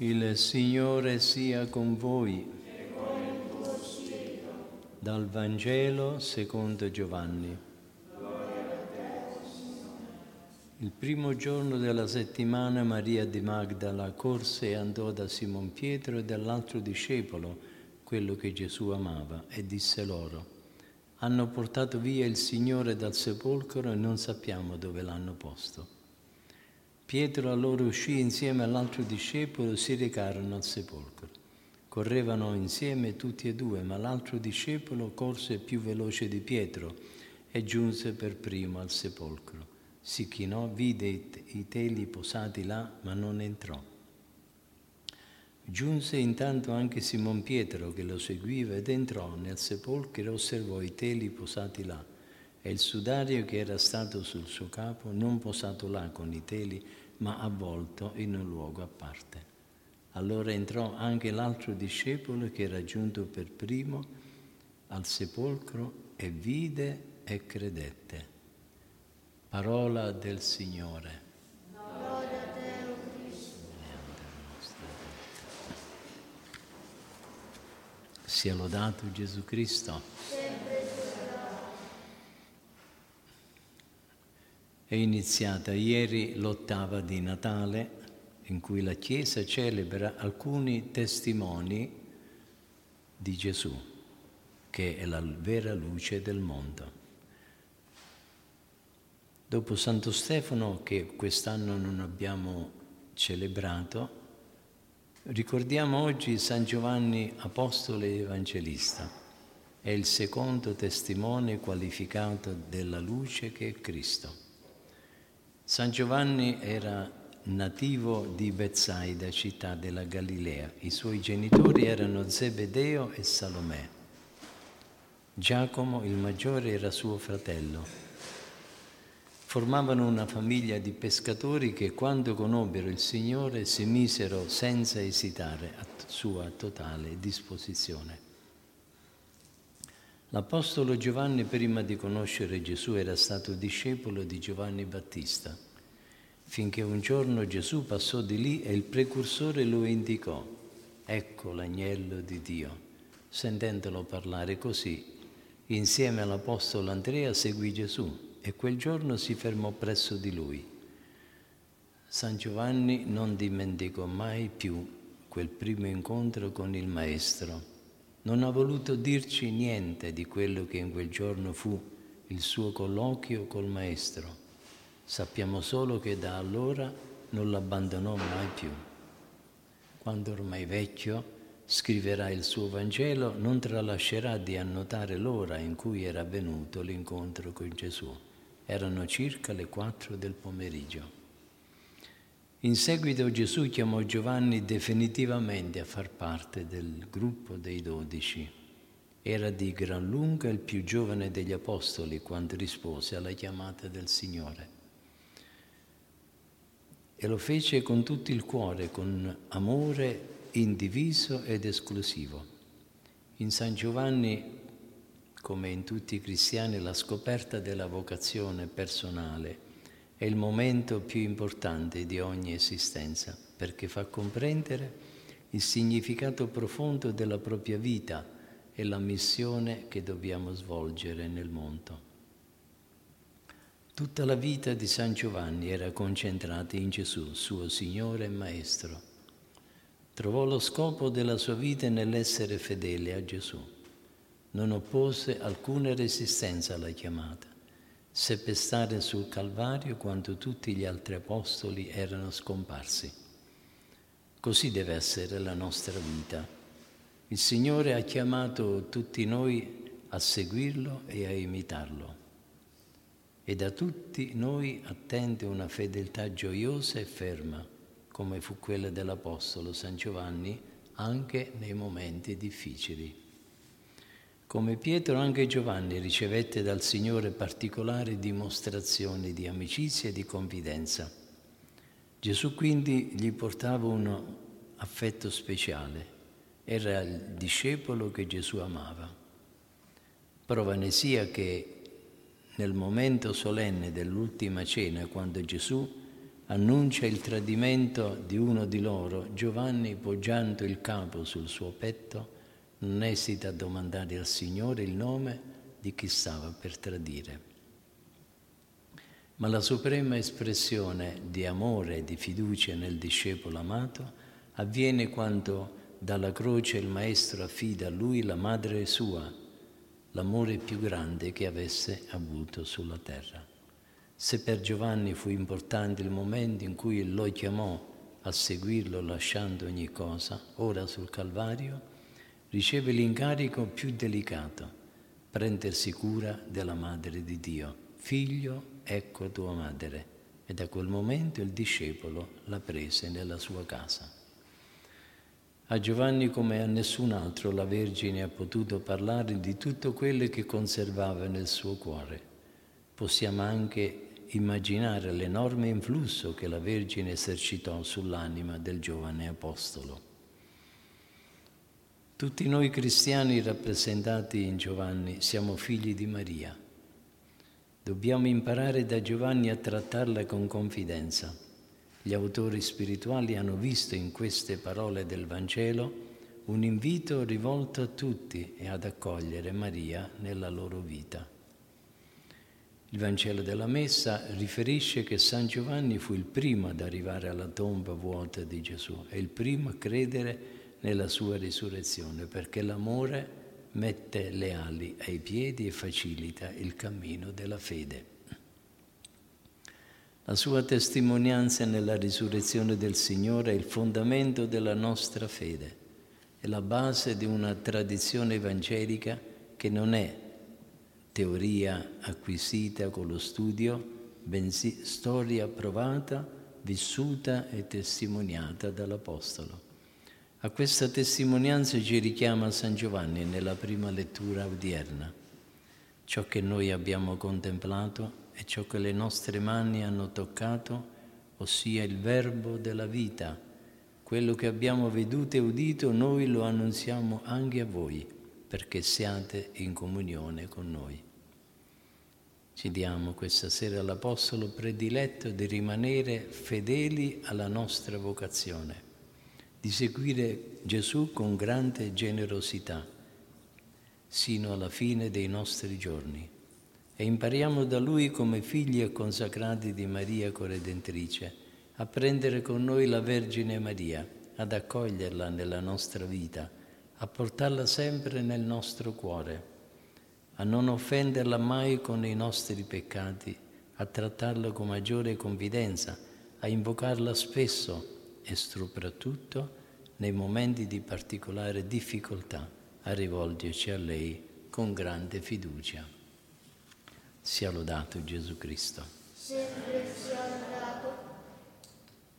Il Signore sia con voi. Dal Vangelo secondo Giovanni. Il primo giorno della settimana Maria di Magdala corse e andò da Simon Pietro e dall'altro discepolo, quello che Gesù amava, e disse loro, hanno portato via il Signore dal sepolcro e non sappiamo dove l'hanno posto. Pietro allora uscì insieme all'altro discepolo e si recarono al sepolcro. Correvano insieme tutti e due, ma l'altro discepolo corse più veloce di Pietro e giunse per primo al sepolcro. Si chinò, vide i teli posati là, ma non entrò. Giunse intanto anche Simon Pietro che lo seguiva ed entrò nel sepolcro e osservò i teli posati là e il sudario che era stato sul suo capo, non posato là con i teli, ma avvolto in un luogo a parte. Allora entrò anche l'altro discepolo che era giunto per primo al sepolcro e vide e credette. Parola del Signore. Sia lodato Gesù Cristo. È iniziata ieri l'ottava di Natale in cui la Chiesa celebra alcuni testimoni di Gesù, che è la vera luce del mondo. Dopo Santo Stefano, che quest'anno non abbiamo celebrato, ricordiamo oggi San Giovanni Apostolo e Evangelista. È il secondo testimone qualificato della luce che è Cristo. San Giovanni era nativo di Bethsaida, città della Galilea. I suoi genitori erano Zebedeo e Salomè. Giacomo, il maggiore, era suo fratello. Formavano una famiglia di pescatori che quando conobbero il Signore si misero senza esitare a sua totale disposizione. L'Apostolo Giovanni prima di conoscere Gesù era stato discepolo di Giovanni Battista, finché un giorno Gesù passò di lì e il precursore lo indicò. Ecco l'agnello di Dio. Sentendolo parlare così, insieme all'Apostolo Andrea seguì Gesù e quel giorno si fermò presso di lui. San Giovanni non dimenticò mai più quel primo incontro con il Maestro non ha voluto dirci niente di quello che in quel giorno fu il suo colloquio col Maestro. Sappiamo solo che da allora non l'abbandonò mai più. Quando ormai vecchio scriverà il suo Vangelo, non tralascerà di annotare l'ora in cui era avvenuto l'incontro con Gesù. Erano circa le quattro del pomeriggio. In seguito Gesù chiamò Giovanni definitivamente a far parte del gruppo dei dodici. Era di gran lunga il più giovane degli apostoli quando rispose alla chiamata del Signore. E lo fece con tutto il cuore, con amore indiviso ed esclusivo. In San Giovanni, come in tutti i cristiani, la scoperta della vocazione personale è il momento più importante di ogni esistenza perché fa comprendere il significato profondo della propria vita e la missione che dobbiamo svolgere nel mondo. Tutta la vita di San Giovanni era concentrata in Gesù, suo Signore e Maestro. Trovò lo scopo della sua vita nell'essere fedele a Gesù. Non oppose alcuna resistenza alla chiamata seppe stare sul Calvario quando tutti gli altri apostoli erano scomparsi. Così deve essere la nostra vita. Il Signore ha chiamato tutti noi a seguirlo e a imitarlo. E da tutti noi attende una fedeltà gioiosa e ferma, come fu quella dell'Apostolo San Giovanni, anche nei momenti difficili. Come Pietro, anche Giovanni ricevette dal Signore particolari dimostrazioni di amicizia e di confidenza. Gesù quindi gli portava un affetto speciale, era il discepolo che Gesù amava. Prova ne sia che nel momento solenne dell'ultima cena, quando Gesù annuncia il tradimento di uno di loro, Giovanni, poggiando il capo sul suo petto, non esita a domandare al Signore il nome di chi stava per tradire. Ma la suprema espressione di amore e di fiducia nel discepolo amato avviene quando dalla croce il Maestro affida a lui la madre sua, l'amore più grande che avesse avuto sulla terra. Se per Giovanni fu importante il momento in cui lo chiamò a seguirlo lasciando ogni cosa, ora sul Calvario, riceve l'incarico più delicato, prendersi cura della Madre di Dio. Figlio, ecco tua madre. E da quel momento il discepolo la prese nella sua casa. A Giovanni come a nessun altro la Vergine ha potuto parlare di tutto quello che conservava nel suo cuore. Possiamo anche immaginare l'enorme influsso che la Vergine esercitò sull'anima del giovane apostolo. Tutti noi cristiani rappresentati in Giovanni siamo figli di Maria. Dobbiamo imparare da Giovanni a trattarla con confidenza. Gli autori spirituali hanno visto in queste parole del Vangelo un invito rivolto a tutti e ad accogliere Maria nella loro vita. Il Vangelo della Messa riferisce che San Giovanni fu il primo ad arrivare alla tomba vuota di Gesù e il primo a credere nella sua risurrezione, perché l'amore mette le ali ai piedi e facilita il cammino della fede. La sua testimonianza nella risurrezione del Signore è il fondamento della nostra fede, è la base di una tradizione evangelica che non è teoria acquisita con lo studio, bensì storia provata, vissuta e testimoniata dall'Apostolo. A questa testimonianza ci richiama San Giovanni nella prima lettura odierna. Ciò che noi abbiamo contemplato è ciò che le nostre mani hanno toccato, ossia il verbo della vita. Quello che abbiamo veduto e udito noi lo annunziamo anche a voi, perché siate in comunione con noi. Ci diamo questa sera all'Apostolo prediletto di rimanere fedeli alla nostra vocazione di seguire Gesù con grande generosità sino alla fine dei nostri giorni. E impariamo da Lui come figli e consacrati di Maria Corredentrice a prendere con noi la Vergine Maria, ad accoglierla nella nostra vita, a portarla sempre nel nostro cuore, a non offenderla mai con i nostri peccati, a trattarla con maggiore confidenza, a invocarla spesso e soprattutto nei momenti di particolare difficoltà a rivolgerci a lei con grande fiducia. Sia lodato Gesù Cristo. Sempre